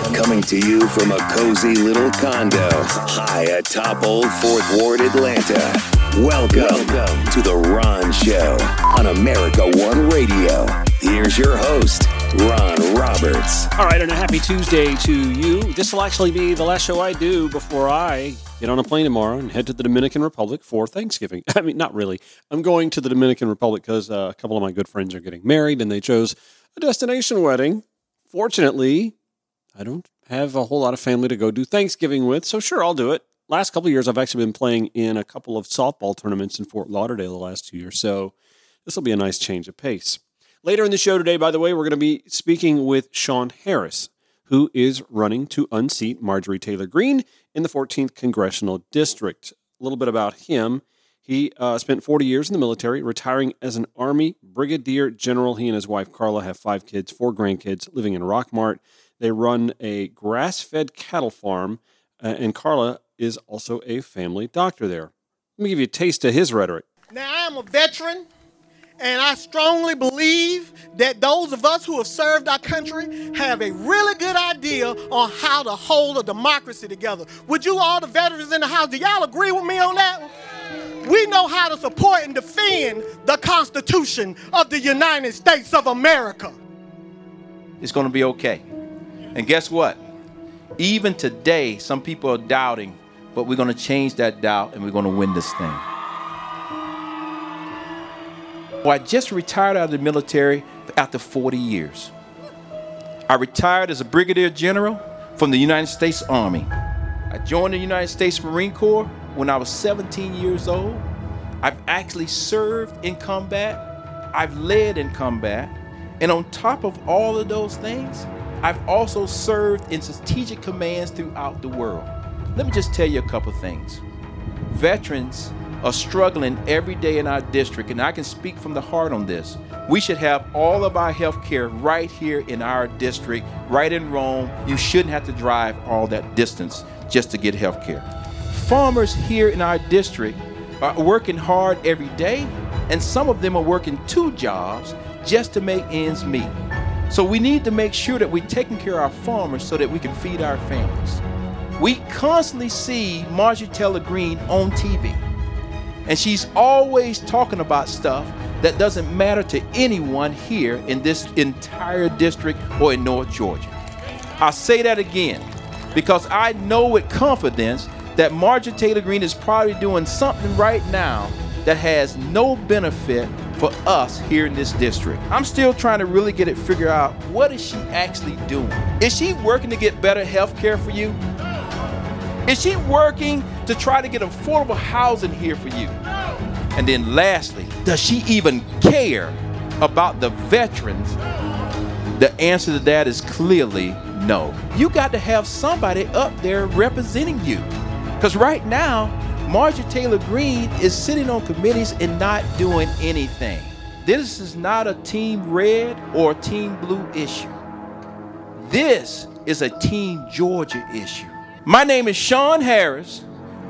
Coming to you from a cozy little condo high atop Old Fourth Ward, Atlanta. Welcome, Welcome to The Ron Show on America One Radio. Here's your host, Ron Roberts. All right, and a happy Tuesday to you. This will actually be the last show I do before I get on a plane tomorrow and head to the Dominican Republic for Thanksgiving. I mean, not really. I'm going to the Dominican Republic because uh, a couple of my good friends are getting married and they chose a destination wedding. Fortunately, I don't have a whole lot of family to go do Thanksgiving with, so sure, I'll do it. Last couple years, I've actually been playing in a couple of softball tournaments in Fort Lauderdale the last two years, so this will be a nice change of pace. Later in the show today, by the way, we're going to be speaking with Shawn Harris, who is running to unseat Marjorie Taylor Greene in the 14th Congressional District. A little bit about him. He uh, spent 40 years in the military, retiring as an Army Brigadier General. He and his wife Carla have five kids, four grandkids, living in Rockmart. They run a grass fed cattle farm, uh, and Carla is also a family doctor there. Let me give you a taste of his rhetoric. Now, I'm a veteran, and I strongly believe that those of us who have served our country have a really good idea on how to hold a democracy together. Would you, all the veterans in the House, do y'all agree with me on that? We know how to support and defend the Constitution of the United States of America. It's going to be okay. And guess what? Even today, some people are doubting, but we're going to change that doubt and we're going to win this thing. Well, I just retired out of the military after 40 years. I retired as a brigadier general from the United States Army. I joined the United States Marine Corps when I was 17 years old. I've actually served in combat, I've led in combat, and on top of all of those things, I've also served in strategic commands throughout the world. Let me just tell you a couple things. Veterans are struggling every day in our district, and I can speak from the heart on this. We should have all of our health care right here in our district, right in Rome. You shouldn't have to drive all that distance just to get health care. Farmers here in our district are working hard every day, and some of them are working two jobs just to make ends meet. So we need to make sure that we're taking care of our farmers so that we can feed our families. We constantly see Marjorie Taylor Greene on TV, and she's always talking about stuff that doesn't matter to anyone here in this entire district or in North Georgia. I'll say that again because I know with confidence that Marjorie Taylor Greene is probably doing something right now that has no benefit for us here in this district. I'm still trying to really get it figured out what is she actually doing? Is she working to get better health care for you? Is she working to try to get affordable housing here for you? And then lastly, does she even care about the veterans? The answer to that is clearly no. You got to have somebody up there representing you. Because right now, Marjorie Taylor Greene is sitting on committees and not doing anything. This is not a Team Red or Team Blue issue. This is a Team Georgia issue. My name is Shawn Harris.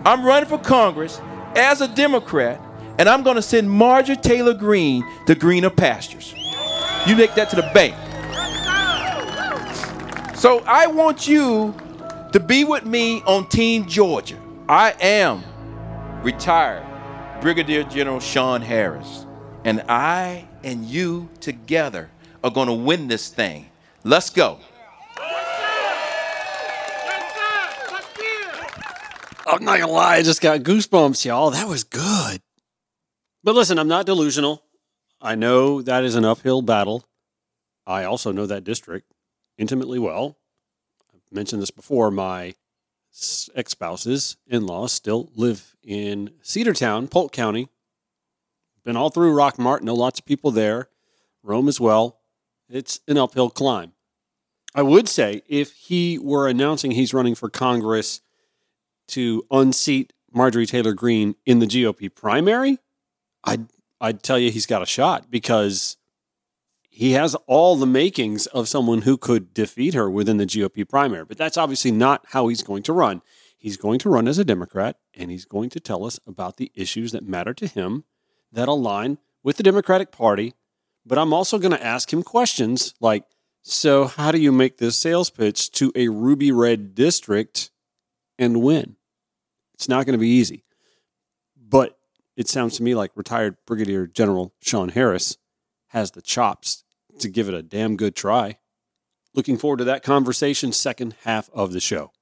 I'm running for Congress as a Democrat, and I'm going to send Marjorie Taylor Greene to greener pastures. You make that to the bank. So I want you to be with me on Team Georgia. I am retired Brigadier General Shawn Harris. And I and you together are going to win this thing. Let's go. I'm not gonna lie, I just got goosebumps, y'all. That was good. But listen, I'm not delusional. I know that is an uphill battle. I also know that district intimately well. I've mentioned this before. My ex spouses, in laws, still live in Cedartown, Polk County. Been all through Rockmart, know lots of people there. Rome as well. It's an uphill climb. I would say if he were announcing he's running for Congress to unseat Marjorie Taylor Greene in the GOP primary, I'd I'd tell you he's got a shot because he has all the makings of someone who could defeat her within the GOP primary. But that's obviously not how he's going to run. He's going to run as a Democrat and he's going to tell us about the issues that matter to him that align with the Democratic Party. But I'm also going to ask him questions like So, how do you make this sales pitch to a ruby red district and win? It's not going to be easy. But it sounds to me like retired Brigadier General Shawn Harris has the chops to give it a damn good try. Looking forward to that conversation, second half of the show.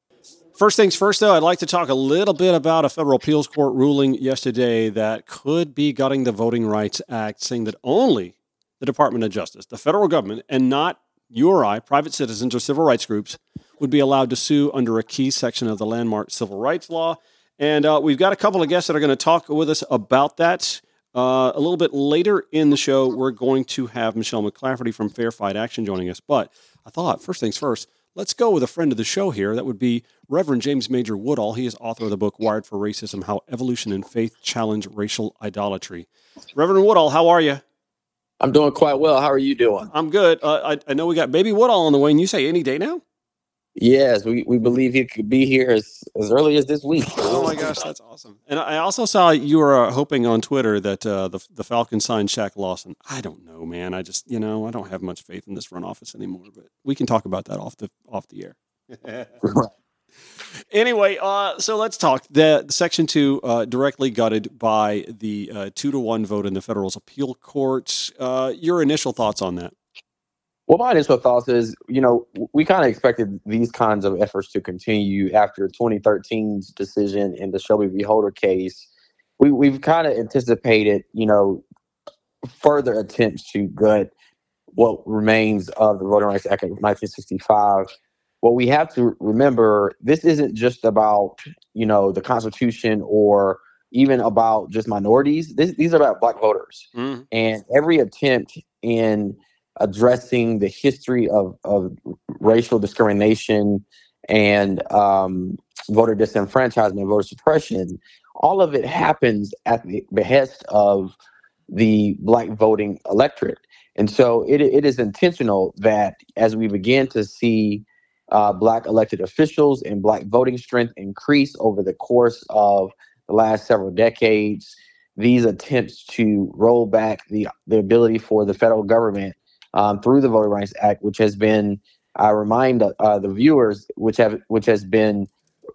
First things first, though, I'd like to talk a little bit about a federal appeals court ruling yesterday that could be gutting the Voting Rights Act, saying that only the Department of Justice, the federal government, and not you or I, private citizens or civil rights groups, would be allowed to sue under a key section of the landmark civil rights law. And uh, we've got a couple of guests that are going to talk with us about that. Uh, a little bit later in the show, we're going to have Michelle McLafferty from Fair Fight Action joining us. But I thought, first things first, let's go with a friend of the show here. That would be Reverend James Major Woodall. He is author of the book Wired for Racism How Evolution and Faith Challenge Racial Idolatry. Reverend Woodall, how are you? I'm doing quite well. How are you doing? I'm good. Uh, I, I know we got Baby Woodall on the way, and you say any day now? Yes, we, we believe he could be here as, as early as this week. Oh my gosh, that's awesome! And I also saw you were uh, hoping on Twitter that uh, the the Falcon signed Shaq Lawson. I don't know, man. I just you know I don't have much faith in this front office anymore. But we can talk about that off the off the air. anyway, uh, so let's talk. The Section Two uh, directly gutted by the uh, two to one vote in the Federal's Appeal Court. Uh, your initial thoughts on that? Well, my initial thoughts is, you know, we kind of expected these kinds of efforts to continue after 2013's decision in the Shelby v. Holder case. We, we've kind of anticipated, you know, further attempts to gut what remains of the Voting Rights Act of 1965. What we have to remember, this isn't just about, you know, the Constitution or even about just minorities. This, these are about black voters. Mm. And every attempt in addressing the history of, of racial discrimination and um, voter disenfranchisement, voter suppression, all of it happens at the behest of the black voting electorate. And so it, it is intentional that as we begin to see uh, black elected officials and black voting strength increase over the course of the last several decades, these attempts to roll back the, the ability for the federal government um, through the Voting Rights Act, which has been, I remind uh, the viewers, which have which has been,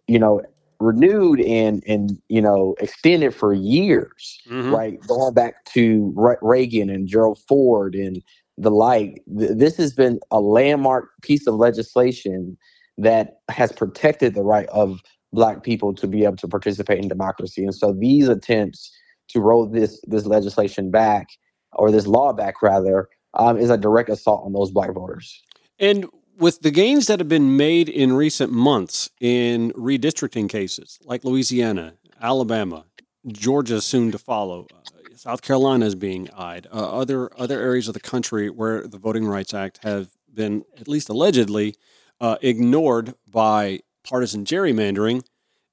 you know, renewed and and you know extended for years, Mhm. right? Going back to Re- Reagan and Gerald Ford and the like. Th- this has been a landmark piece of legislation that has protected the right of black people to be able to participate in democracy. And so these attempts to roll this this legislation back or this law back rather um, is a direct assault on those black voters. And with the gains that have been made in recent months in redistricting cases like Louisiana, Alabama, Georgia soon to follow, uh, South Carolina is being eyed, uh, other other areas of the country where the Voting Rights Act have been at least allegedly uh, ignored by partisan gerrymandering.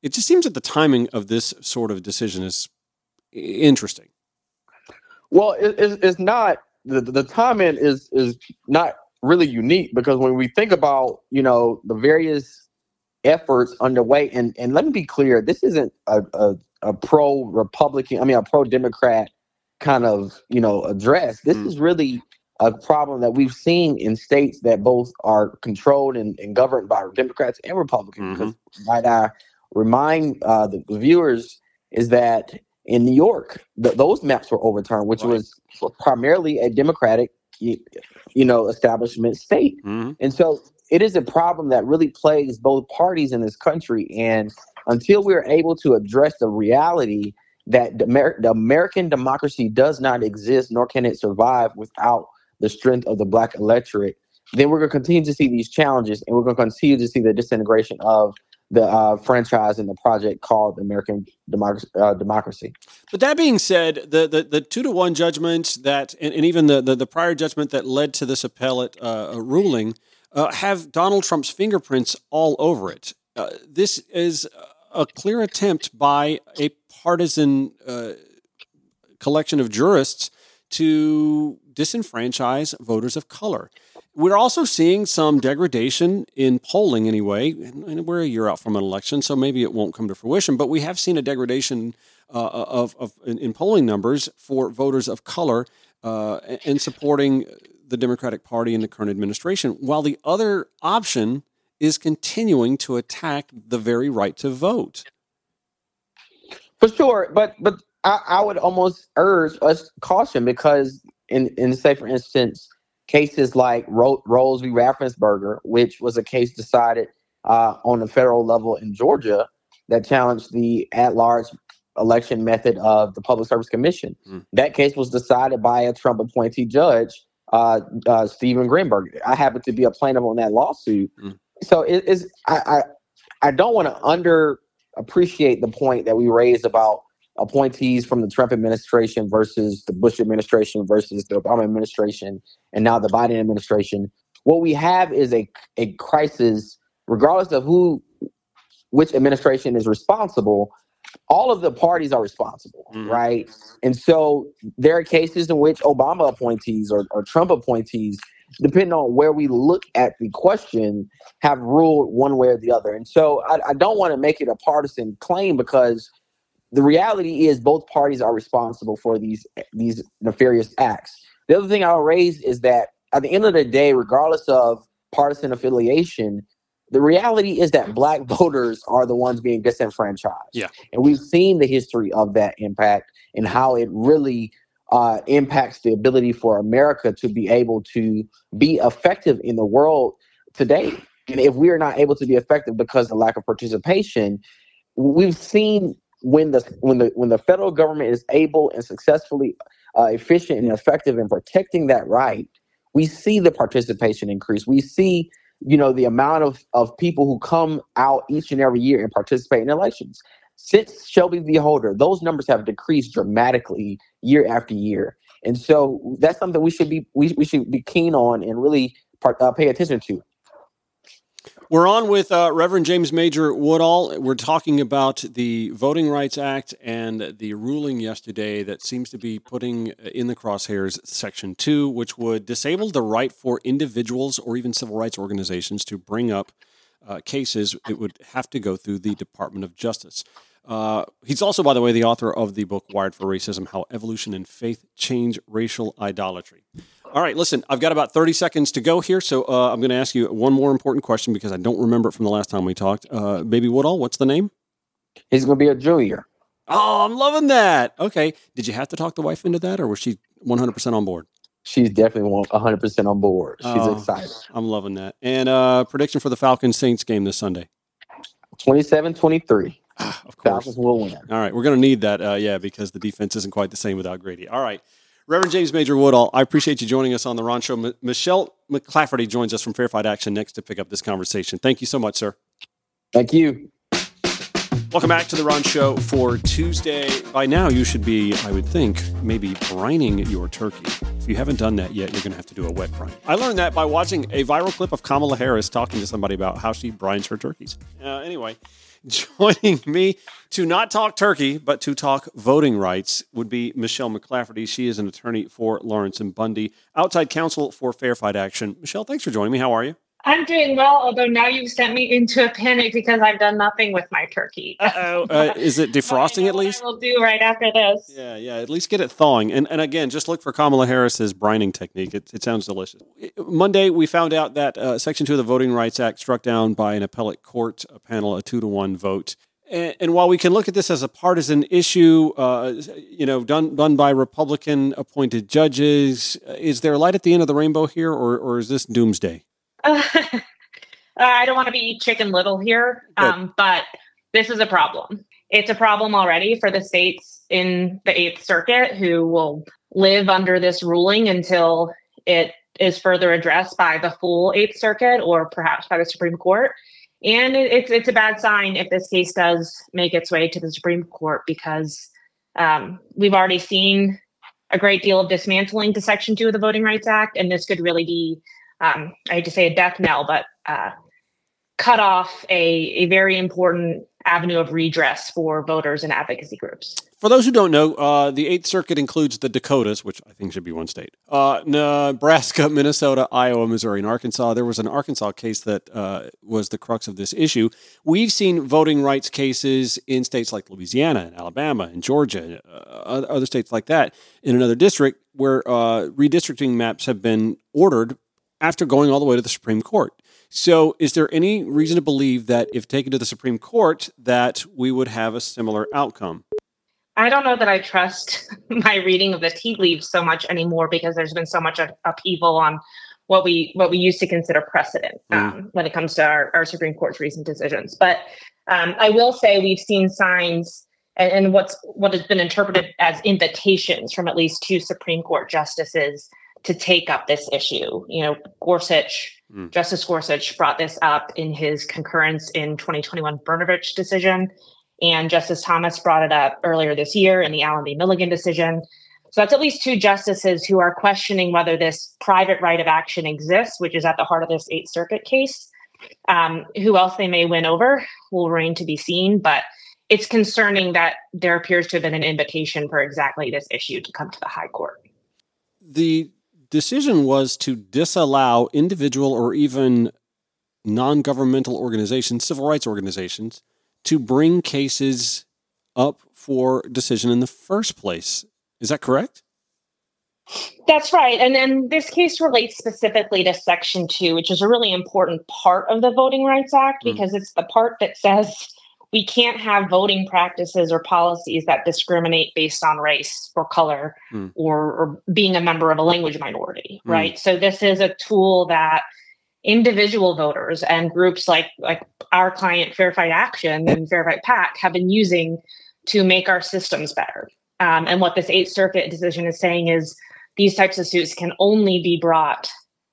It just seems that the timing of this sort of decision is interesting. Well, it, it's, not the the timing is is not really unique because when we think about you know the various efforts underway, and and let me be clear, this isn't a a, a pro Republican, I mean a pro Democrat kind of you know address. This Mm. is really a problem that we've seen in states that both are controlled and, and governed by Democrats and Republicans. Because might I remind uh, the viewers is that in New York, th- those maps were overturned, which Right. was primarily a Democratic, you know, establishment state. Mhm. And so it is a problem that really plagues both parties in this country. And until we're able to address the reality that the, Amer- the American democracy does not exist, nor can it survive without the strength of the black electorate, then we're going to continue to see these challenges and we're going to continue to see the disintegration of the uh, franchise and the project called American uh, Democracy. But that being said, the, the, the two to one judgment that, and, and even the, the, the prior judgment that led to this appellate uh, ruling, uh, have Donald Trump's fingerprints all over it. Uh, this is a clear attempt by a partisan uh, collection of jurists to disenfranchise voters of color. We're also seeing some degradation in polling, anyway. And we're a year out from an election, so maybe it won't come to fruition. But we have seen a degradation uh, of, of in, in polling numbers for voters of color uh, and supporting the Democratic Party and the current administration, while the other option is continuing to attack the very right to vote. For sure, but but I, I would almost urge us caution because in in say for instance cases like Ro- Rose v. Raffensperger, which was a case decided uh, on the federal level in Georgia that challenged the at-large election method of the Public Service Commission. Mm. That case was decided by a Trump appointee judge, uh, uh, Steven Grimberg. I happen to be a plaintiff on that lawsuit. Mm. So it is I, I I don't want to under appreciate the point that we raised about appointees from the Trump administration versus the Bush administration versus the Obama administration and now the Biden administration. What we have is a a crisis, regardless of who which administration is responsible, all of the parties are responsible, mm-hmm. right? And so there are cases in which Obama appointees or, or Trump appointees, depending on where we look at the question, have ruled one way or the other. And so I, I don't want to make it a partisan claim because the reality is both parties are responsible for these these nefarious acts. The other thing I'll raise is that at the end of the day, regardless of partisan affiliation, the reality is that black voters are the ones being disenfranchised. Yeah. And we've seen the history of that impact and how it really uh, impacts the ability for America to be able to be effective in the world today. And if we are not able to be effective because of lack of participation, we've seen when the when the when the federal government is able and successfully uh, efficient and effective in protecting that right, we see the participation increase. We see you know, the amount of, of people who come out each and every year and participate in elections. Since Shelby v. Holder, those numbers have decreased dramatically year after year. And so that's something we should be we, we should be keen on and really part, uh, pay attention to. We're on with uh, Reverend James Major Woodall. We're talking about the Voting Rights Act and the ruling yesterday that seems to be putting in the crosshairs Section 2, which would disable the right for individuals or even civil rights organizations to bring up uh, cases. It would have to go through the Department of Justice. Uh, he's also, by the way, the author of the book Wired for Racism How Evolution and Faith Change Racial Idolatry. All right, listen, I've got about 30 seconds to go here, so uh, I'm going to ask you one more important question because I don't remember it from the last time we talked. Uh, Baby Woodall, what's the name? He's going to be a junior. Oh, I'm loving that. Okay. Did you have to talk the wife into that, or was she 100% on board? She's definitely 100% on board. She's oh, excited. I'm loving that. And uh, prediction for the Falcons Saints game this Sunday 27 23. Ah, of course. Falcons will win. All right. We're going to need that, uh, yeah, because the defense isn't quite the same without Grady. All right. Reverend James Major Woodall, I appreciate you joining us on the Ron Show. M- Michelle McLafferty joins us from Fair Fight Action next to pick up this conversation. Thank you so much, sir. Thank you. Welcome back to the Ron Show for Tuesday. By now, you should be, I would think, maybe brining your turkey. If you haven't done that yet, you're going to have to do a wet brine. I learned that by watching a viral clip of Kamala Harris talking to somebody about how she brines her turkeys. Uh, anyway, Joining me to not talk turkey, but to talk voting rights would be Michelle McLafferty. She is an attorney for Lawrence and Bundy, outside counsel for Fair Fight Action. Michelle, thanks for joining me. How are you? I'm doing well, although now you've sent me into a panic because I've done nothing with my turkey. Uh-oh. Uh, is it defrosting at least? We'll do right after this. Yeah, yeah. At least get it thawing. And and again, just look for Kamala Harris's brining technique. It, it sounds delicious. Monday, we found out that uh, Section Two of the Voting Rights Act struck down by an appellate court a panel, a two to one vote. And, and while we can look at this as a partisan issue, uh, you know, done done by Republican appointed judges, is there light at the end of the rainbow here, or or is this doomsday? I don't want to be chicken little here, um, but this is a problem. It's a problem already for the states in the Eighth Circuit who will live under this ruling until it is further addressed by the full Eighth Circuit or perhaps by the Supreme Court. And it, it's it's a bad sign if this case does make its way to the Supreme Court because um, we've already seen a great deal of dismantling to Section Two of the Voting Rights Act, and this could really be um, I hate to say a death knell, but uh, cut off a, a very important avenue of redress for voters and advocacy groups. For those who don't know, uh, the Eighth Circuit includes the Dakotas, which I think should be one state, uh, Nebraska, Minnesota, Iowa, Missouri, and Arkansas. There was an Arkansas case that uh, was the crux of this issue. We've seen voting rights cases in states like Louisiana and Alabama and Georgia, uh, other states like that, in another district where uh, redistricting maps have been ordered after going all the way to the Supreme Court. So, is there any reason to believe that if taken to the Supreme Court, that we would have a similar outcome? I don't know that I trust my reading of the tea leaves so much anymore because there's been so much upheaval on what we what we used to consider precedent mm. um, when it comes to our, our Supreme Court's recent decisions. But um, I will say we've seen signs and, and what's what has been interpreted as invitations from at least two Supreme Court justices to take up this issue. You know, Gorsuch, mm. Justice Gorsuch brought this up in his concurrence in 2021 Brnovich decision, and Justice Thomas brought it up earlier this year in the Allen v. Milligan decision. So that's at least two justices who are questioning whether this private right of action exists, which is at the heart of this Eighth Circuit case. Um, who else they may win over will remain to be seen, but it's concerning that there appears to have been an invitation for exactly this issue to come to the High Court. The decision was to disallow individual or even non governmental organizations, civil rights organizations, to bring cases up for decision in the first place. Is that correct? That's right. And then this case relates specifically to Section 2, which is a really important part of the Voting Rights Act mm. because mm. it's the part that says we can't have voting practices or policies that discriminate based on race or color mm. or, or, being a member of a language minority, mm. right? So this is a tool that individual voters and groups like like our client Fair Fight Action and Fair Fight PAC have been using to make our systems better. Um, and what this Eighth Circuit decision is saying is these types of suits can only be brought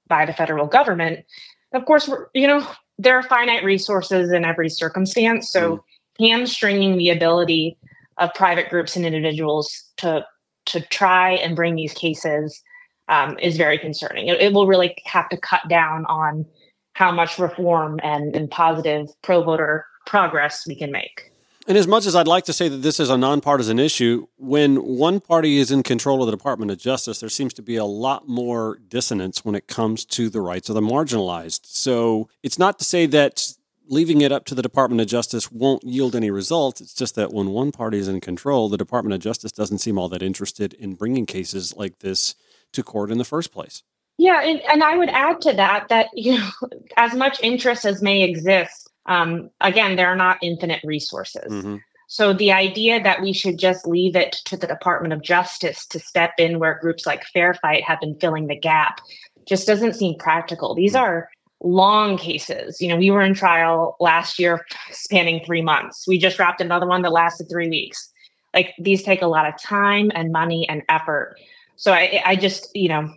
by the federal government. Of course, you know there are finite resources in every circumstance. So mm. hamstringing the ability of private groups and individuals to to try and bring these cases um, is very concerning. It, it, will really have to cut down on how much reform and, and positive pro voter progress we can make. And as much as I'd like to say that this is a nonpartisan issue, when one party is in control of the Department of Justice, there seems to be a lot more dissonance when it comes to the rights of the marginalized. So it's not to say that leaving it up to the Department of Justice won't yield any results. It's just that when one party is in control, the Department of Justice doesn't seem all that interested in bringing cases like this to court in the first place. Yeah, and, and I would add to that that you know, as much interest as may exist um, again, there are not infinite resources. Mm-hmm. So the idea that we should just leave it to the Department of Justice to step in where groups like Fair Fight have been filling the gap just doesn't seem practical. These mm-hmm. are long cases. You know, we were in trial last year spanning three months. We just wrapped another one that lasted three weeks. Like these take a lot of time and money and effort. So I, I just, you know,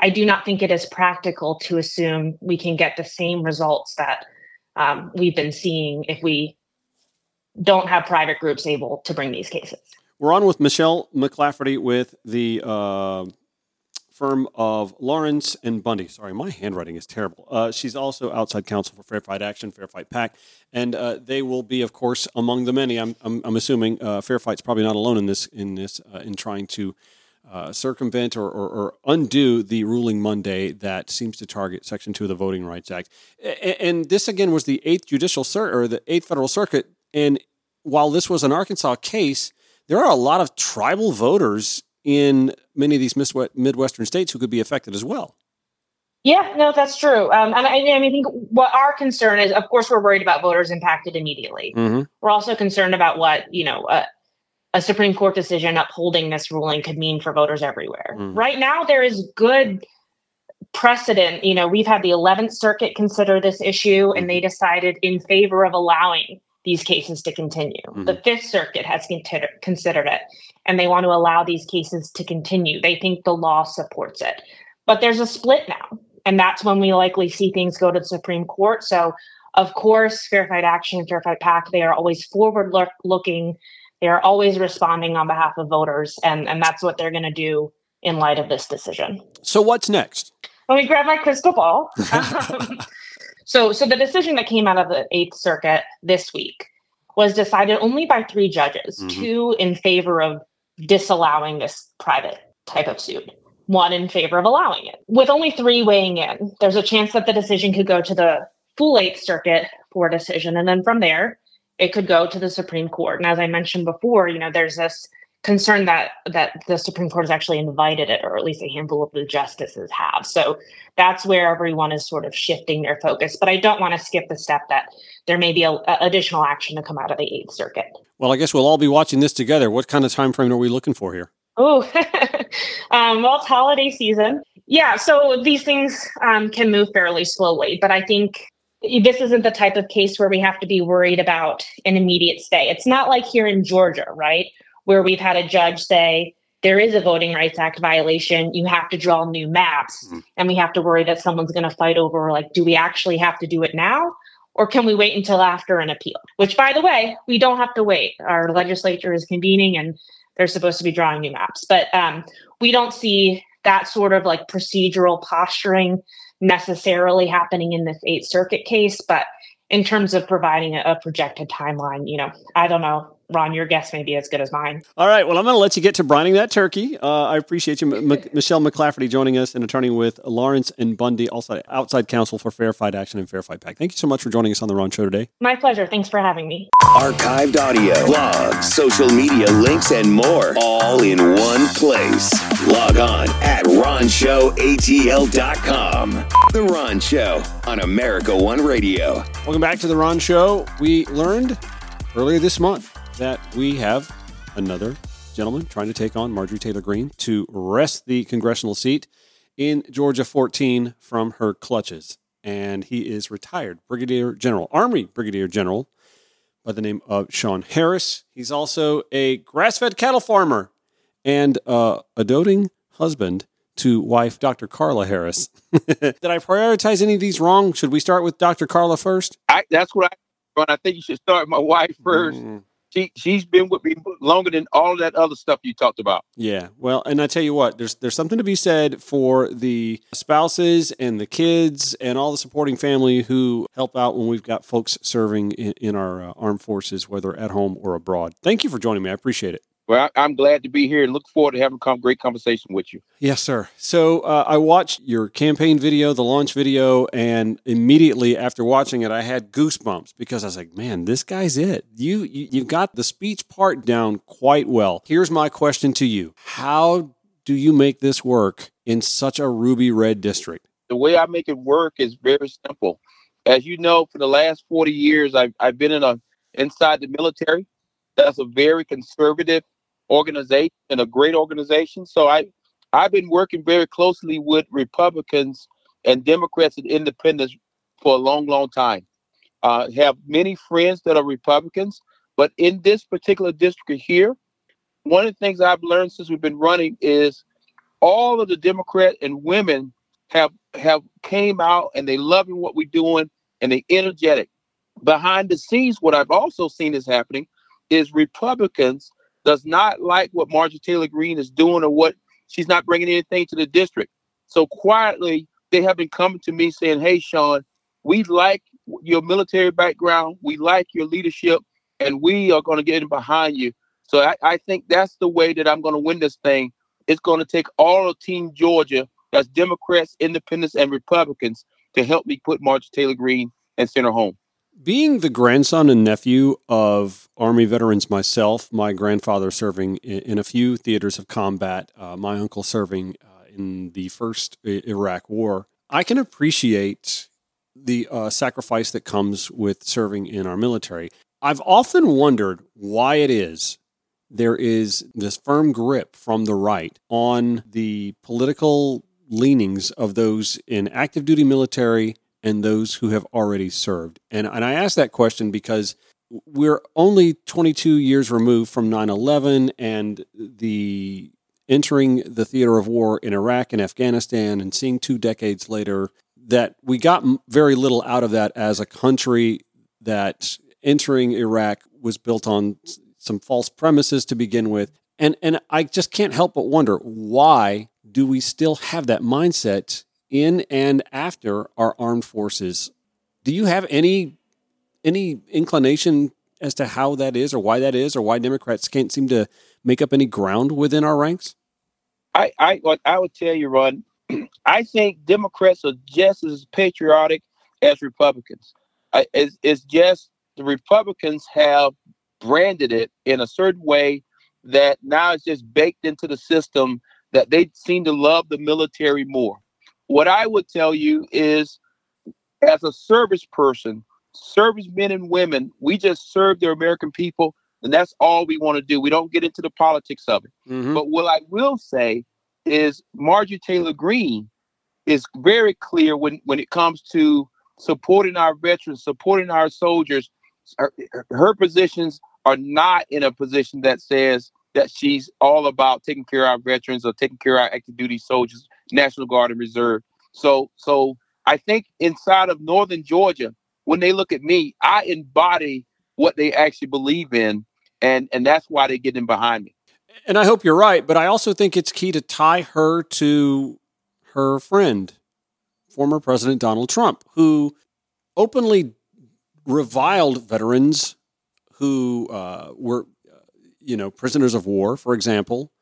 I do not think it is practical to assume we can get the same results that um, we've been seeing if we don't have private groups able to bring these cases. We're on with Michelle McLafferty with the uh, firm of Lawrence and Bundy. Sorry, my handwriting is terrible. Uh, she's also outside counsel for Fair Fight Action, Fair Fight PAC, and uh, they will be, of course, among the many. I'm, I'm, I'm assuming uh, Fair Fight's probably not alone in this in this uh, in trying to uh, circumvent or, or, or, undo the ruling Monday that seems to target Section 2 of the Voting Rights Act. And, and this, again, was the 8th Judicial Circuit, or the 8th Federal Circuit. And while this was an Arkansas case, there are a lot of tribal voters in many of these Midwestern states who could be affected as well. Yeah, no, that's true. Um, and I, I, mean, I think what our concern is, of course, we're worried about voters impacted immediately. Mm-hmm. We're also concerned about what you know uh, a Supreme Court decision upholding this ruling could mean for voters everywhere. Mm. Right now, there is good precedent. You know, we've had the 11th Circuit consider this issue, and they decided in favor of allowing these cases to continue. Mm-hmm. The Fifth Circuit has considered it, and they want to allow these cases to continue. They think the law supports it. But there's a split now, and that's when we likely see things go to the Supreme Court. So, of course, Fair Fight Action and Fair Fight PAC, they are always forward look- looking they're always responding on behalf of voters, and, and that's what they're going to do in light of this decision. So, what's next? Let me grab my crystal ball. um, so, so the decision that came out of the Eighth Circuit this week was decided only by three judges, mm-hmm. two in favor of disallowing this private type of suit, one in favor of allowing it. With only three weighing in, there's a chance that the decision could go to the full Eighth Circuit for a decision. And then from there, it could go to the Supreme Court. And as I mentioned before, you know, there's this concern that that the Supreme Court has actually invited it, or at least a handful of the justices have. So that's where everyone is sort of shifting their focus. But I don't want to skip the step that there may be a, a additional action to come out of the Eighth Circuit. Well, I guess we'll all be watching this together. What kind of time frame are we looking for here? Oh, um, well, it's holiday season. Yeah, so these things um, can move fairly slowly, but I think this isn't the type of case where we have to be worried about an immediate stay. It's not like here in Georgia, right? where we've had a judge say there is a Voting Rights Act violation. You have to draw new maps. Mm-hmm. And we have to worry that someone's going to fight over, like, do we actually have to do it now? Or can we wait until after an appeal? Which, by the way, we don't have to wait. Our legislature is convening and they're supposed to be drawing new maps. But um, we don't see that sort of like procedural posturing necessarily happening in this Eighth Circuit case. But in terms of providing a, a projected timeline, you know, I don't know Ron, your guess may be as good as mine. All right. Well, I'm going to let you get to brining that turkey. Uh, I appreciate you, M- M- Michelle McLafferty, joining us, an attorney with Lawrence and Bundy, also outside counsel for Fair Fight Action and Fair Fight PAC. Thank you so much for joining us on the Ron Show today. My pleasure. Thanks for having me. Archived audio, blogs, social media links, and more, all in one place. Log on at RonShowATL.com. The Ron Show on America One Radio. Welcome back to The Ron Show. We learned earlier this month that we have another gentleman trying to take on Marjorie Taylor Greene to wrest the congressional seat in Georgia 14 from her clutches. And he is retired Brigadier General, Army Brigadier General by the name of Shawn Harris. He's also a grass fed cattle farmer and uh, a doting husband to wife Dr. Carla Harris. Did I prioritize any of these wrong? Should we start with Dr. Carla first? I, that's what I. I think you should start with my wife first. Mm she she's been with me longer than all that other stuff you talked about. Yeah, well, and I tell you what, there's there's something to be said for the spouses and the kids and all the supporting family who help out when we've got folks serving in, in our uh, armed forces, whether at home or abroad. Thank you for joining me. I appreciate it. Well, I'm glad to be here and look forward to having a great conversation with you. Yes, sir. So uh, I watched your campaign video, the launch video, and immediately after watching it, I had goosebumps because I was like, "Man, this guy's it. You, you you've got the speech part down quite well." Here's my question to you: How do you make this work in such a ruby red district? The way I make it work is very simple. As you know, for the last 40 years, I've, I've been in a inside the military. That's a very conservative organization and a great organization. So I I've been working very closely with Republicans and Democrats and independents for a long, long time. Uh, have many friends that are Republicans, but in this particular district here, one of the things I've learned since we've been running is all of the Democrat and women have have came out and they loving what we're doing and they energetic. Behind the scenes, what I've also seen is happening is Republicans does not like what Marjorie Taylor Greene is doing or what she's not bringing anything to the district. So quietly, they have been coming to me saying, Hey, Shawn, we like your military background, we like your leadership, and we are going to get in behind you. So I, I think that's the way that I'm going to win this thing. It's going to take all of Team Georgia, that's Democrats, Independents, and Republicans, to help me put Marjorie Taylor Greene and center home being the grandson and nephew of Army veterans myself, my grandfather serving in, a few theaters of combat, uh, my uncle serving uh, in the first Iraq War, I can appreciate the uh, sacrifice that comes with serving in our military. I've often wondered why it is there is this firm grip from the right on the political leanings of those in active duty military and those who have already served? And, and I ask that question because we're only 22 years removed from 9 11 and the entering the theater of war in Iraq and Afghanistan and seeing two decades later that we got very little out of that as a country that entering Iraq was built on some false premises to begin with. And, and I just can't help but wonder why do we still have that mindset in and after our armed forces. Do you have any any inclination as to how that is, or why that is, or why Democrats can't seem to make up any ground within our ranks? I I I would tell you, Ron. I think Democrats are just as patriotic as Republicans. I, it's, it's just the Republicans have branded it in a certain way that now it's just baked into the system that they seem to love the military more. What I would tell you is, as a service person, service men and women, we just serve the American people, and that's all we want to do. We don't get into the politics of it. Mm-hmm. But what I will say is Marjorie Taylor Greene is very clear when, when it comes to supporting our veterans, supporting our soldiers. Her, her positions are not in a position that says that she's all about taking care of our veterans or taking care of our active duty soldiers, National Guard and Reserve. So, so I think inside of Northern Georgia, when they look at me, I embody what they actually believe in, and and that's why they get in behind me. And I hope you're right, but I also think it's key to tie her to her friend, former President Donald Trump, who openly reviled veterans who uh, were, you know, prisoners of war, for example,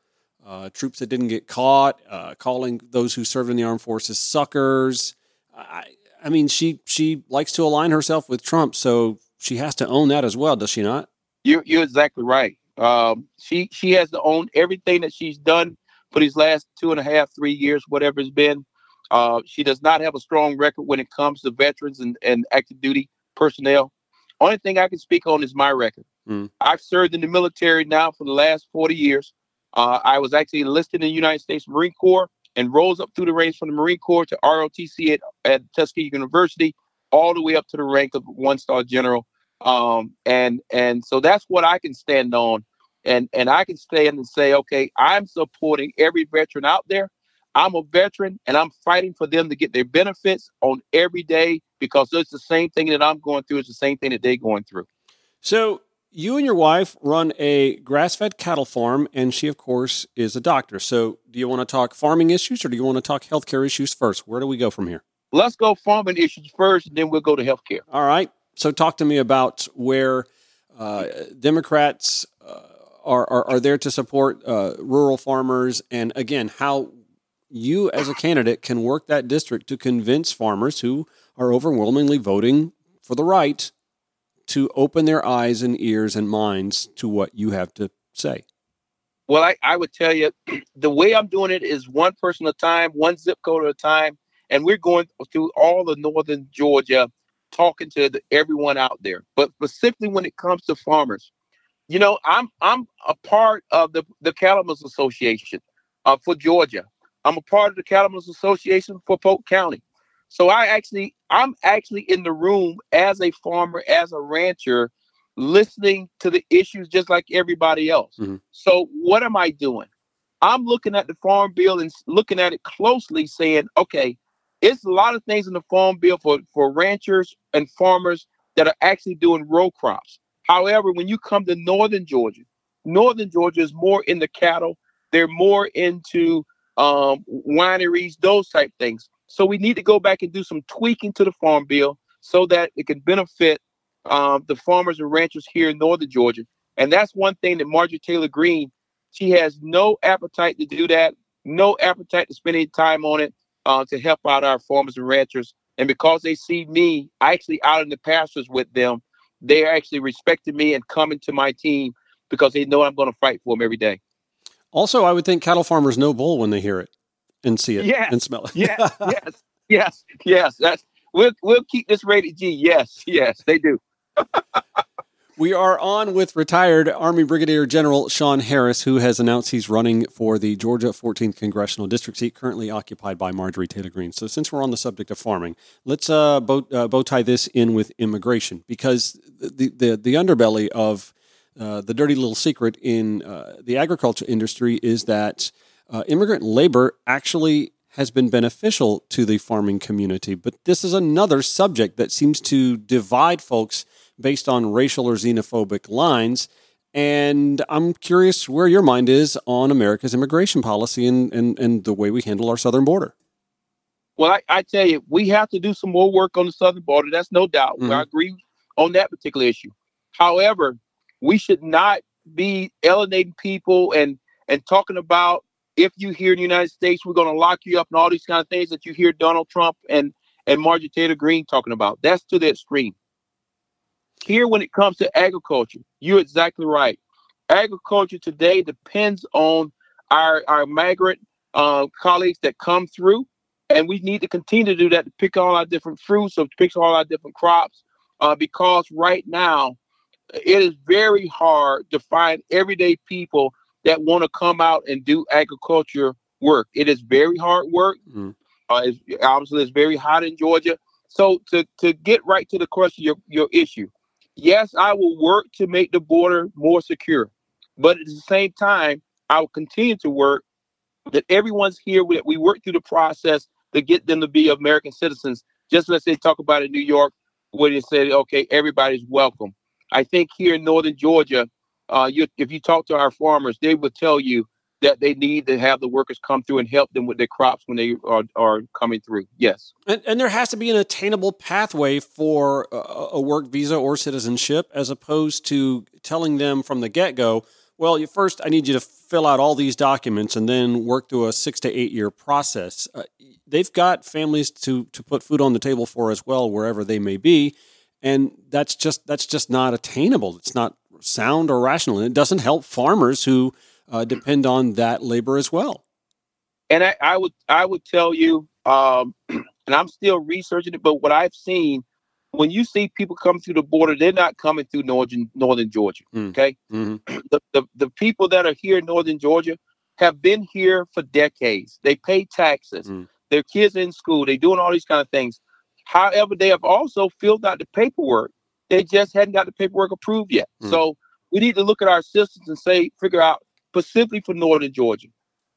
uh, troops that didn't get caught, uh, calling those who served in the armed forces suckers. I, I mean, she she likes to align herself with Trump, so she has to own that as well, does she not? You're you're exactly right. Um, she she has to own everything that she's done for these last two and a half, three years, whatever it's been. Uh, she does not have a strong record when it comes to veterans and, and active duty personnel. Only thing I can speak on is my record. Mm. I've served in the military now for the last 40 years. Uh, I was actually enlisted in the United States Marine Corps and rose up through the ranks from the Marine Corps to ROTC at, at Tuskegee University, all the way up to the rank of one star general. Um, and and so that's what I can stand on, and and I can stand and say, okay, I'm supporting every veteran out there. I'm a veteran, and I'm fighting for them to get their benefits on every day because it's the same thing that I'm going through. It's the same thing that they're going through. So you and your wife run a grass-fed cattle farm, and she, of course, is a doctor. So, do you want to talk farming issues, or do you want to talk healthcare issues first? Where do we go from here? Let's go farming issues first, and then we'll go to healthcare. All right. So, talk to me about where uh, Democrats uh, are, are, are there to support uh, rural farmers, and again, how you as a candidate can work that district to convince farmers who are overwhelmingly voting for the right to open their eyes and ears and minds to what you have to say? Well, I, I would tell you the way I'm doing it is one person at a time, one zip code at a time. And we're going through all of northern Georgia, talking to the, everyone out there. But specifically when it comes to farmers, you know, I'm I'm a part of the, the Cattlemen's Association uh, for Georgia. I'm a part of the Cattlemen's Association for Polk County. So I actually, I'm actually in the room as a farmer, as a rancher, listening to the issues just like everybody else. Mm-hmm. So what am I doing? I'm looking at the farm bill and looking at it closely, saying, okay, it's a lot of things in the farm bill for, for ranchers and farmers that are actually doing row crops. However, when you come to northern Georgia, northern Georgia is more in the cattle. They're more into um, wineries, those type things. So we need to go back and do some tweaking to the farm bill so that it can benefit um, the farmers and ranchers here in northern Georgia. And that's one thing that Marjorie Taylor Greene, she has no appetite to do that, no appetite to spend any time on it uh, to help out our farmers and ranchers. And because they see me actually out in the pastures with them, they're actually respecting me and coming to my team because they know I'm going to fight for them every day. Also, I would think cattle farmers know bull when they hear it and see it yeah. and smell it. yes, yes, yes, yes. That's we'll we'll keep this rated G. Yes, yes, they do. we are on with retired Army Brigadier General Shawn Harris, who has announced he's running for the Georgia 14th congressional district seat, currently occupied by Marjorie Taylor Greene. So, since we're on the subject of farming, let's uh, bow, uh, bow tie this in with immigration because the the, the underbelly of uh, the dirty little secret in uh, the agriculture industry is that uh, immigrant labor actually has been beneficial to the farming community. But this is another subject that seems to divide folks based on racial or xenophobic lines. And I'm curious where your mind is on America's immigration policy and, and, and the way we handle our southern border. Well, I, I tell you, we have to do some more work on the southern border. That's no doubt. Mhm. I agree on that particular issue. However, we should not be alienating people and and talking about if you here in the United States, we're going to lock you up and all these kind of things that you hear Donald Trump and and Marjorie Taylor Greene talking about. That's to the extreme. Here, when it comes to agriculture, you're exactly right. Agriculture today depends on our our migrant uh, colleagues that come through, and we need to continue to do that to pick all our different fruits or pick all our different crops, uh, because right now it is very hard to find everyday people that want to come out and do agriculture work. It is very hard work. Mm-hmm. Uh, it's, obviously, it's very hot in Georgia. So to to get right to the question, your your issue, yes, I will work to make the border more secure, but at the same time, I will continue to work that everyone's here. That we work through the process to get them to be American citizens. Just as they talk about in New York, where they said, okay, everybody's welcome. I think here in northern Georgia, uh, you, if you talk to our farmers, they will tell you that they need to have the workers come through and help them with their crops when they are, are coming through. Yes. And, and there has to be an attainable pathway for a, a work visa or citizenship as opposed to telling them from the get go, well, first, I need you to fill out all these documents and then work through a six to eight year process. Uh, they've got families to, to put food on the table for as well, wherever they may be. And that's just that's just not attainable. It's not sound or rational. And it doesn't help farmers who uh, depend on that labor as well. And I, I would I would tell you, um, and I'm still researching it, but what I've seen, when you see people come through the border, they're not coming through northern northern Georgia. Mm. Okay, mm-hmm. the, the the people that are here in northern Georgia have been here for decades. They pay taxes. Mm. Their kids in school. They're doing all these kind of things. However, they have also filled out the paperwork. They just hadn't got the paperwork approved yet. Mm. So we need to look at our systems and say, figure out specifically for Northern Georgia,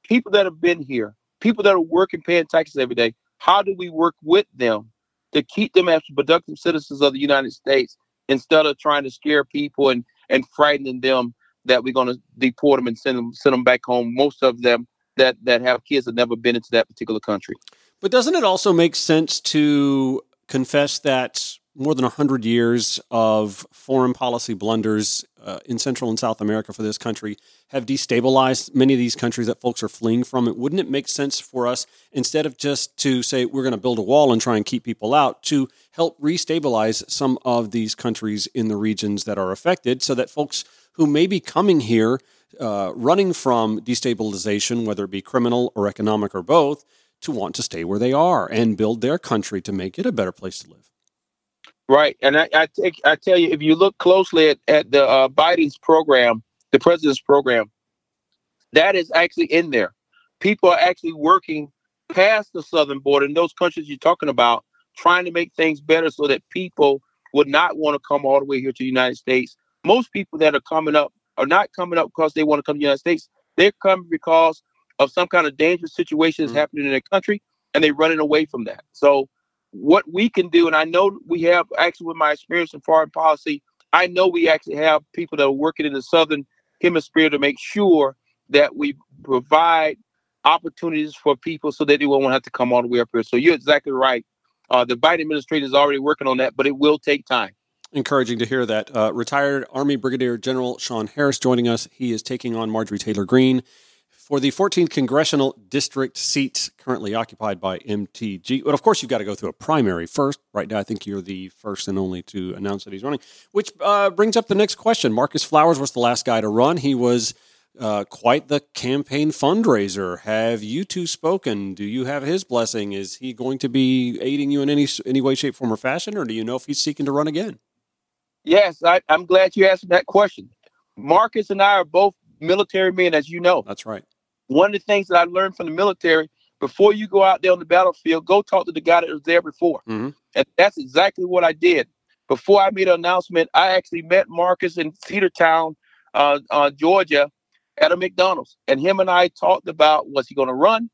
people that have been here, people that are working, paying taxes every day, how do we work with them to keep them as productive citizens of the United States instead of trying to scare people and, and frightening them that we're going to deport them and send them send them back home. Most of them that that have kids have never been into that particular country. But doesn't it also make sense to confess that more than 100 years of foreign policy blunders uh, in Central and South America for this country have destabilized many of these countries that folks are fleeing from. It wouldn't it make sense for us instead of just to say we're going to build a wall and try and keep people out to help restabilize some of these countries in the regions that are affected, so that folks who may be coming here uh, running from destabilization, whether it be criminal or economic or both, to want to stay where they are and build their country to make it a better place to live. Right, and I, I take I tell you, if you look closely at, at the uh, Biden's program, the president's program, that is actually in there. People are actually working past the southern border in those countries you're talking about, trying to make things better so that people would not want to come all the way here to the United States. Most people that are coming up are not coming up because they want to come to the United States. They're coming because of some kind of dangerous situation that's mm-hmm. happening in their country, and they're running away from that. So what we can do, and I know we have actually with my experience in foreign policy, I know we actually have people that are working in the southern hemisphere to make sure that we provide opportunities for people so that they won't have to come all the way up here. So you're exactly right. Uh, the Biden administration is already working on that, but it will take time. Encouraging to hear that. Uh, retired Army Brigadier General Shawn Harris joining us. He is taking on Marjorie Taylor Greene for the 14th congressional district seat currently occupied by MTG. But of course, you've got to go through a primary first. Right now, I think you're the first and only to announce that he's running, which uh, brings up the next question. Marcus Flowers was the last guy to run. He was uh, quite the campaign fundraiser. Have you two spoken? Do you have his blessing? Is he going to be aiding you in any any way, shape, form, or fashion, or do you know if he's seeking to run again? Yes, I, I'm glad you asked that question. Marcus and I are both military men, as you know. That's right. One of the things that I learned from the military before you go out there on the battlefield, go talk to the guy that was there before. Mm-hmm. And that's exactly what I did. Before I made an announcement, I actually met Marcus in Cedartown, uh, uh, Georgia, at a McDonald's. And him and I talked about was he going to run?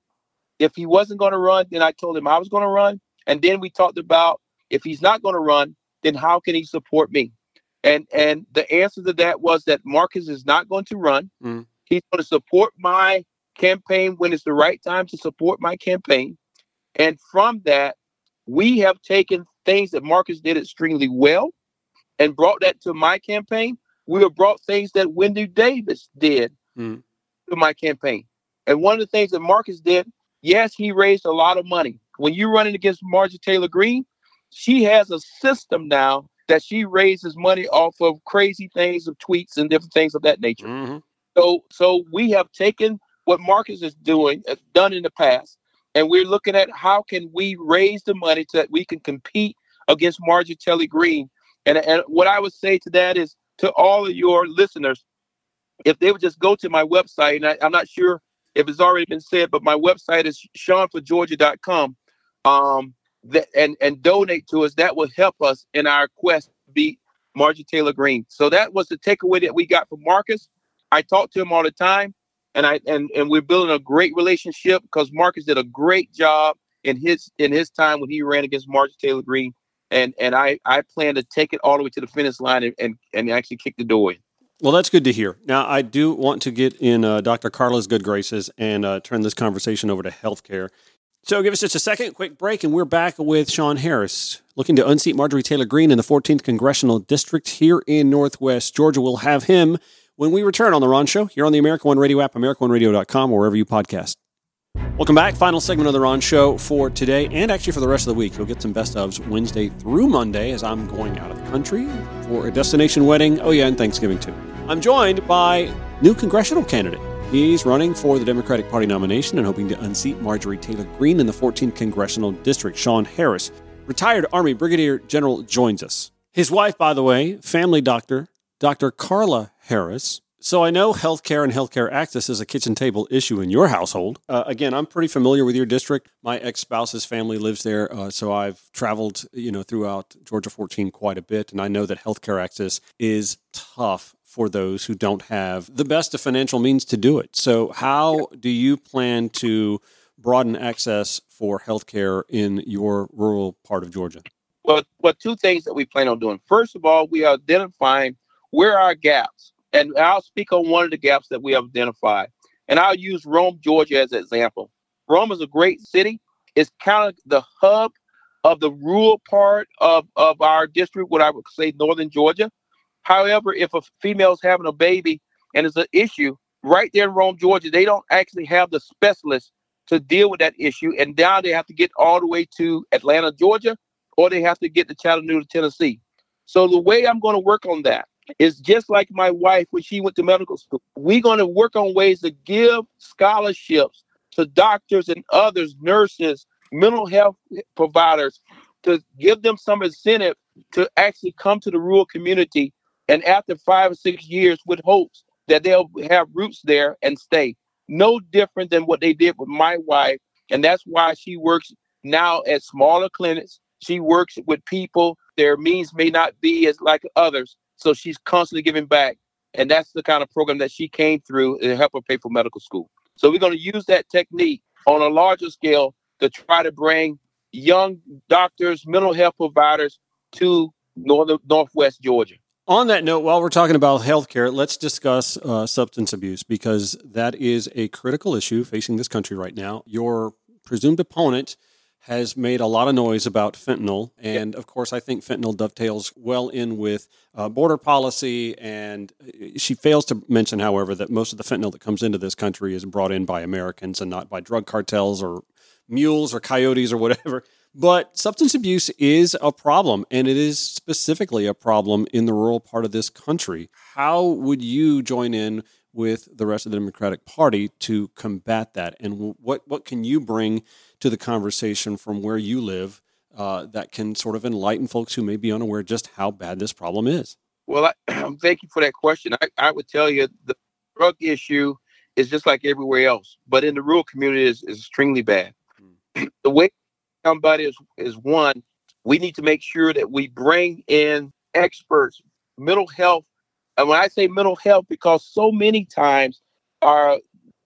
If he wasn't going to run, then I told him I was going to run. And then we talked about if he's not going to run, then how can he support me? And and the answer to that was that Marcus is not going to run. Mm. He's going to support my campaign when it's the right time to support my campaign. And from that, we have taken things that Marcus did extremely well and brought that to my campaign, we have brought things that Wendy Davis did Mm. to my campaign. And one of the things that Marcus did, yes, he raised a lot of money. When you're running against Marjorie Taylor Greene, she has a system now that she raises money off of crazy things of tweets and different things of that nature. Mhm. So so we have taken what Marcus is doing, has done in the past, and we're looking at how can we raise the money so that we can compete against Marjorie Taylor Greene. And and what I would say to that is to all of your listeners, if they would just go to my website, and I, I'm not sure if it's already been said, but my website is shawnforgeorgia.com. Um, that and and donate to us. That will help us in our quest to beat Marjorie Taylor Greene. So that was the takeaway that we got from Marcus. I talk to him all the time, and I and and we're building a great relationship because Marcus did a great job in his in his time when he ran against Marjorie Taylor Greene. And and I I plan to take it all the way to the finish line and and, and actually kick the door in. Well, that's good to hear. Now, I do want to get in uh, Dr. Carla's good graces and uh, turn this conversation over to healthcare. So, give us just a second, quick break, and we're back with Shawn Harris, looking to unseat Marjorie Taylor Greene in the 14th Congressional District here in Northwest Georgia. We'll have him when we return on The Ron Show here on the America One Radio app, AmericaOneRadio.com, or wherever you podcast. Welcome back. Final segment of The Ron Show for today and actually for the rest of the week. You'll get some best ofs Wednesday through Monday as I'm going out of the country for a destination wedding. Oh, yeah, and Thanksgiving too. I'm joined by new congressional candidate. He's running for the Democratic Party nomination and hoping to unseat Marjorie Taylor Greene in the 14th Congressional District. Shawn Harris, retired Army Brigadier General, joins us. His wife, by the way, family doctor, Dr. Carla Harris. So I know healthcare and healthcare access is a kitchen table issue in your household. Uh, again, I'm pretty familiar with your district. My ex-spouse's family lives there, uh, so I've traveled, you know, throughout Georgia 14 quite a bit, and I know that healthcare access is tough for those who don't have the best of financial means to do it. So, how do you plan to broaden access for healthcare in your rural part of Georgia? Well, well, two things that we plan on doing. First of all, we are identifying where are gaps, and I'll speak on one of the gaps that we have identified. And I'll use Rome, Georgia, as an example. Rome is a great city. It's kind of the hub of the rural part of, of our district, what I would say northern Georgia. However, if a female is having a baby and it's an issue right there in Rome, Georgia, they don't actually have the specialists to deal with that issue. And now they have to get all the way to Atlanta, Georgia, or they have to get to Chattanooga, Tennessee. So the way I'm going to work on that is just like my wife when she went to medical school. We're going to work on ways to give scholarships to doctors and others, nurses, mental health providers, to give them some incentive to actually come to the rural community and after five or six years with hopes that they'll have roots there and stay. No different than what they did with my wife. And that's why she works now at smaller clinics. She works with people, their means may not be as like others. So she's constantly giving back. And that's the kind of program that she came through to help her pay for medical school. So we're going to use that technique on a larger scale to try to bring young doctors, mental health providers to northern northwest Georgia. On that note, while we're talking about healthcare, let's discuss uh, substance abuse because that is a critical issue facing this country right now. Your presumed opponent has made a lot of noise about fentanyl. And of course, I think fentanyl dovetails well in with uh, border policy. And she fails to mention, however, that most of the fentanyl that comes into this country is brought in by Americans and not by drug cartels or mules or coyotes or whatever. But substance abuse is a problem, and it is specifically a problem in the rural part of this country. How would you join in with the rest of the Democratic Party to combat that? And what, what can you bring to the conversation from where you live uh, that can sort of enlighten folks who may be unaware just how bad this problem is? Well, I, thank you for that question. I, I would tell you the drug issue is just like everywhere else, but in the rural community is, is extremely bad. the way somebody is, is one, we need to make sure that we bring in experts, mental health. And when I say mental health, because so many times our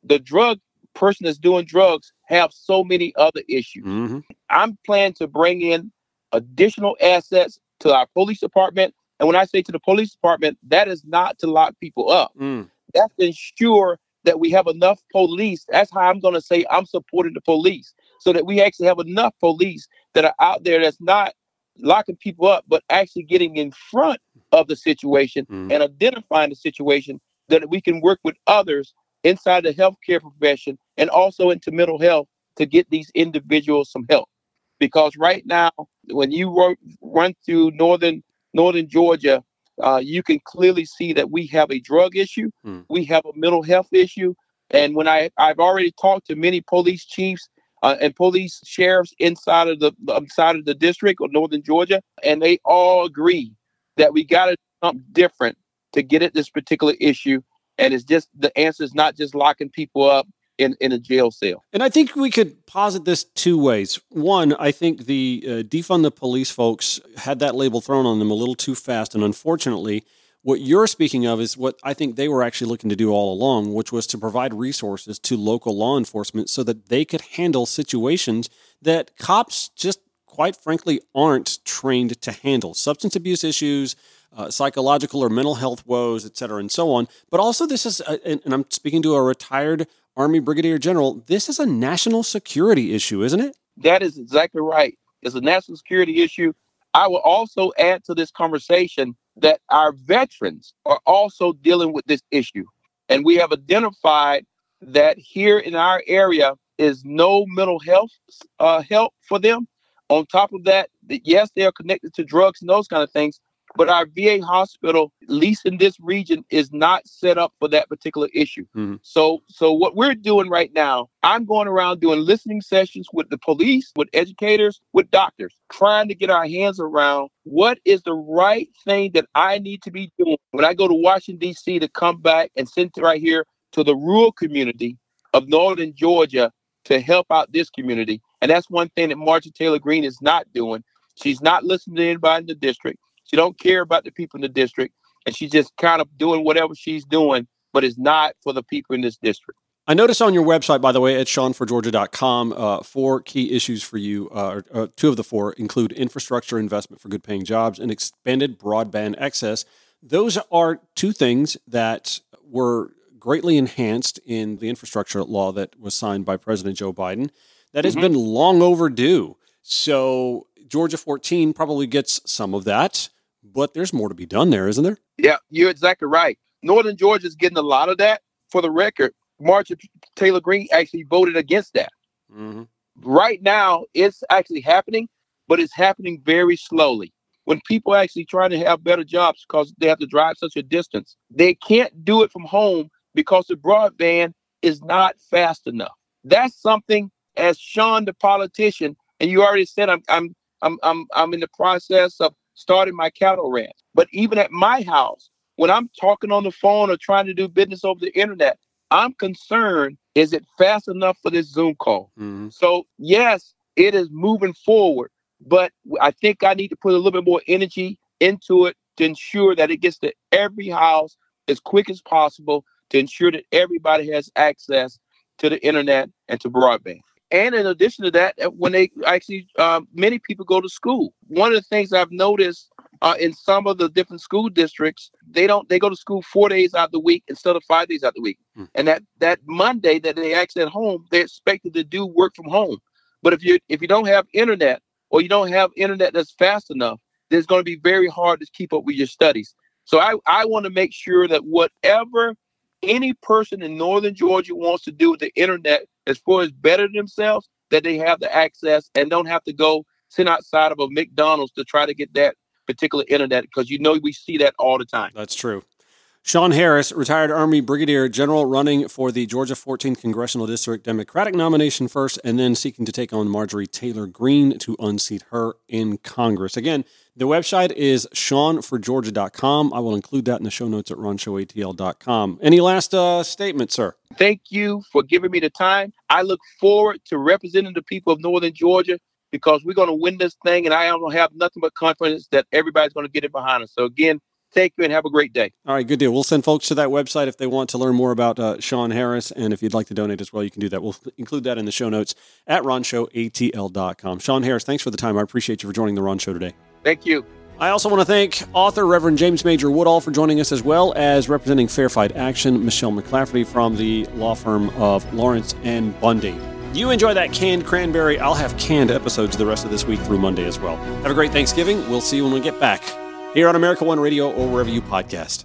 the drug person that's doing drugs have so many other issues. Mm-hmm. I'm planning to bring in additional assets to our police department. And when I say to the police department, that is not to lock people up. Mm. That's to ensure that we have enough police. That's how I'm going to say I'm supporting the police so that we actually have enough police that are out there that's not locking people up, but actually getting in front of the situation Mm. and identifying the situation that we can work with others inside the healthcare profession and also into mental health to get these individuals some help. Because right now, when you ro- run through northern northern Georgia, uh, you can clearly see that we have a drug issue, Hmm. we have a mental health issue, and when I I've already talked to many police chiefs uh, and police sheriffs inside of the inside of the district of northern Georgia, and they all agree that we got to something different to get at this particular issue. And it's just the answer is not just locking people up in, in a jail cell. And I think we could posit this two ways. One, I think the uh, defund the police folks had that label thrown on them a little too fast. And unfortunately, what you're speaking of is what I think they were actually looking to do all along, which was to provide resources to local law enforcement so that they could handle situations that cops just quite frankly aren't trained to handle substance abuse issues uh, psychological or mental health woes et cetera and so on but also this is a, and and i'm speaking to a retired army brigadier general this is a national security issue isn't it That is exactly right. It's a national security issue. I will also add to this conversation that our veterans are also dealing with this issue. And we have identified that here in our area is no mental health uh, help for them. On top of that, that yes, they are connected to drugs and those kind of things, but our VA hospital, at least in this region, is not set up for that particular issue. Mhm. So, so what we're doing right now, I'm going around doing listening sessions with the police, with educators, with doctors, trying to get our hands around what is the right thing that I need to be doing when I go to Washington D.C. to come back and send it right here to the rural community of northern Georgia to help out this community. And that's one thing that Marjorie Taylor Greene is not doing. She's not listening to anybody in the district. She don't care about the people in the district, and she's just kind of doing whatever she's doing, but it's not for the people in this district. I noticed on your website, by the way, at shawnforgeorgia.com, uh, four key issues for you. Uh, uh, two of the four include infrastructure investment for good paying jobs and expanded broadband access. Those are two things that were greatly enhanced in the infrastructure law that was signed by President Joe Biden. That has Mhm. been long overdue. So Georgia 14 probably gets some of that, but there's more to be done there, isn't there? Yeah, you're exactly right. Northern Georgia is getting a lot of that. For the record, Marjorie Taylor Greene actually voted against that. Mm-hmm. right now it's actually happening, but it's happening very slowly. When people actually try to have better jobs because they have to drive such a distance, they can't do it from home because the broadband is not fast enough. That's something as Shawn the politician, and you already said I'm I'm I'm I'm I'm in the process of starting my cattle ranch. But even at my house, when I'm talking on the phone or trying to do business over the internet, I'm concerned is it fast enough for this Zoom call? Mm-hmm. So yes, it is moving forward, but I think I need to put a little bit more energy into it to ensure that it gets to every house as quick as possible to ensure that everybody has access to the internet and to broadband. And in addition to that, uh, when they actually, um, many people go to school. One of the things I've noticed uh, in some of the different school districts, they don't they go to school four days out of the week instead of five days out of the week. Hmm. And that that Monday that they actually at home, they're expected to do work from home. But if you if you don't have internet or you don't have internet that's fast enough, then it's going to be very hard to keep up with your studies. So I, I want to make sure that whatever any person in northern Georgia wants to do with the internet as far as better themselves, that they have the access and don't have to go sit outside of a McDonald's to try to get that particular internet because you know we see that all the time. That's true. Shawn Harris, retired Army Brigadier General, running for the Georgia 14th Congressional District Democratic nomination first, and then seeking to take on Marjorie Taylor Greene to unseat her in Congress. Again, the website is shawnforgeorgia.com. I will include that in the show notes at ronshowatl.com. Any last uh, statement, sir? Thank you for giving me the time. I look forward to representing the people of northern Georgia because we're going to win this thing, and I don't have nothing but confidence that everybody's going to get it behind us. So again, thank you and have a great day. All right, good deal. We'll send folks to that website if they want to learn more about uh, Shawn Harris. And if you'd like to donate as well, you can do that. We'll include that in the show notes at ronshowatl.com. Shawn Harris, thanks for the time. I appreciate you for joining the Ron Show today. Thank you. I also want to thank author Reverend James Major Woodall for joining us, as well as representing Fair Fight Action, Michelle McLafferty from the law firm of Lawrence and Bundy. You enjoy that canned cranberry. I'll have canned episodes the rest of this week through Monday as well. Have a great Thanksgiving. We'll see you when we get back here on America One Radio or wherever you podcast.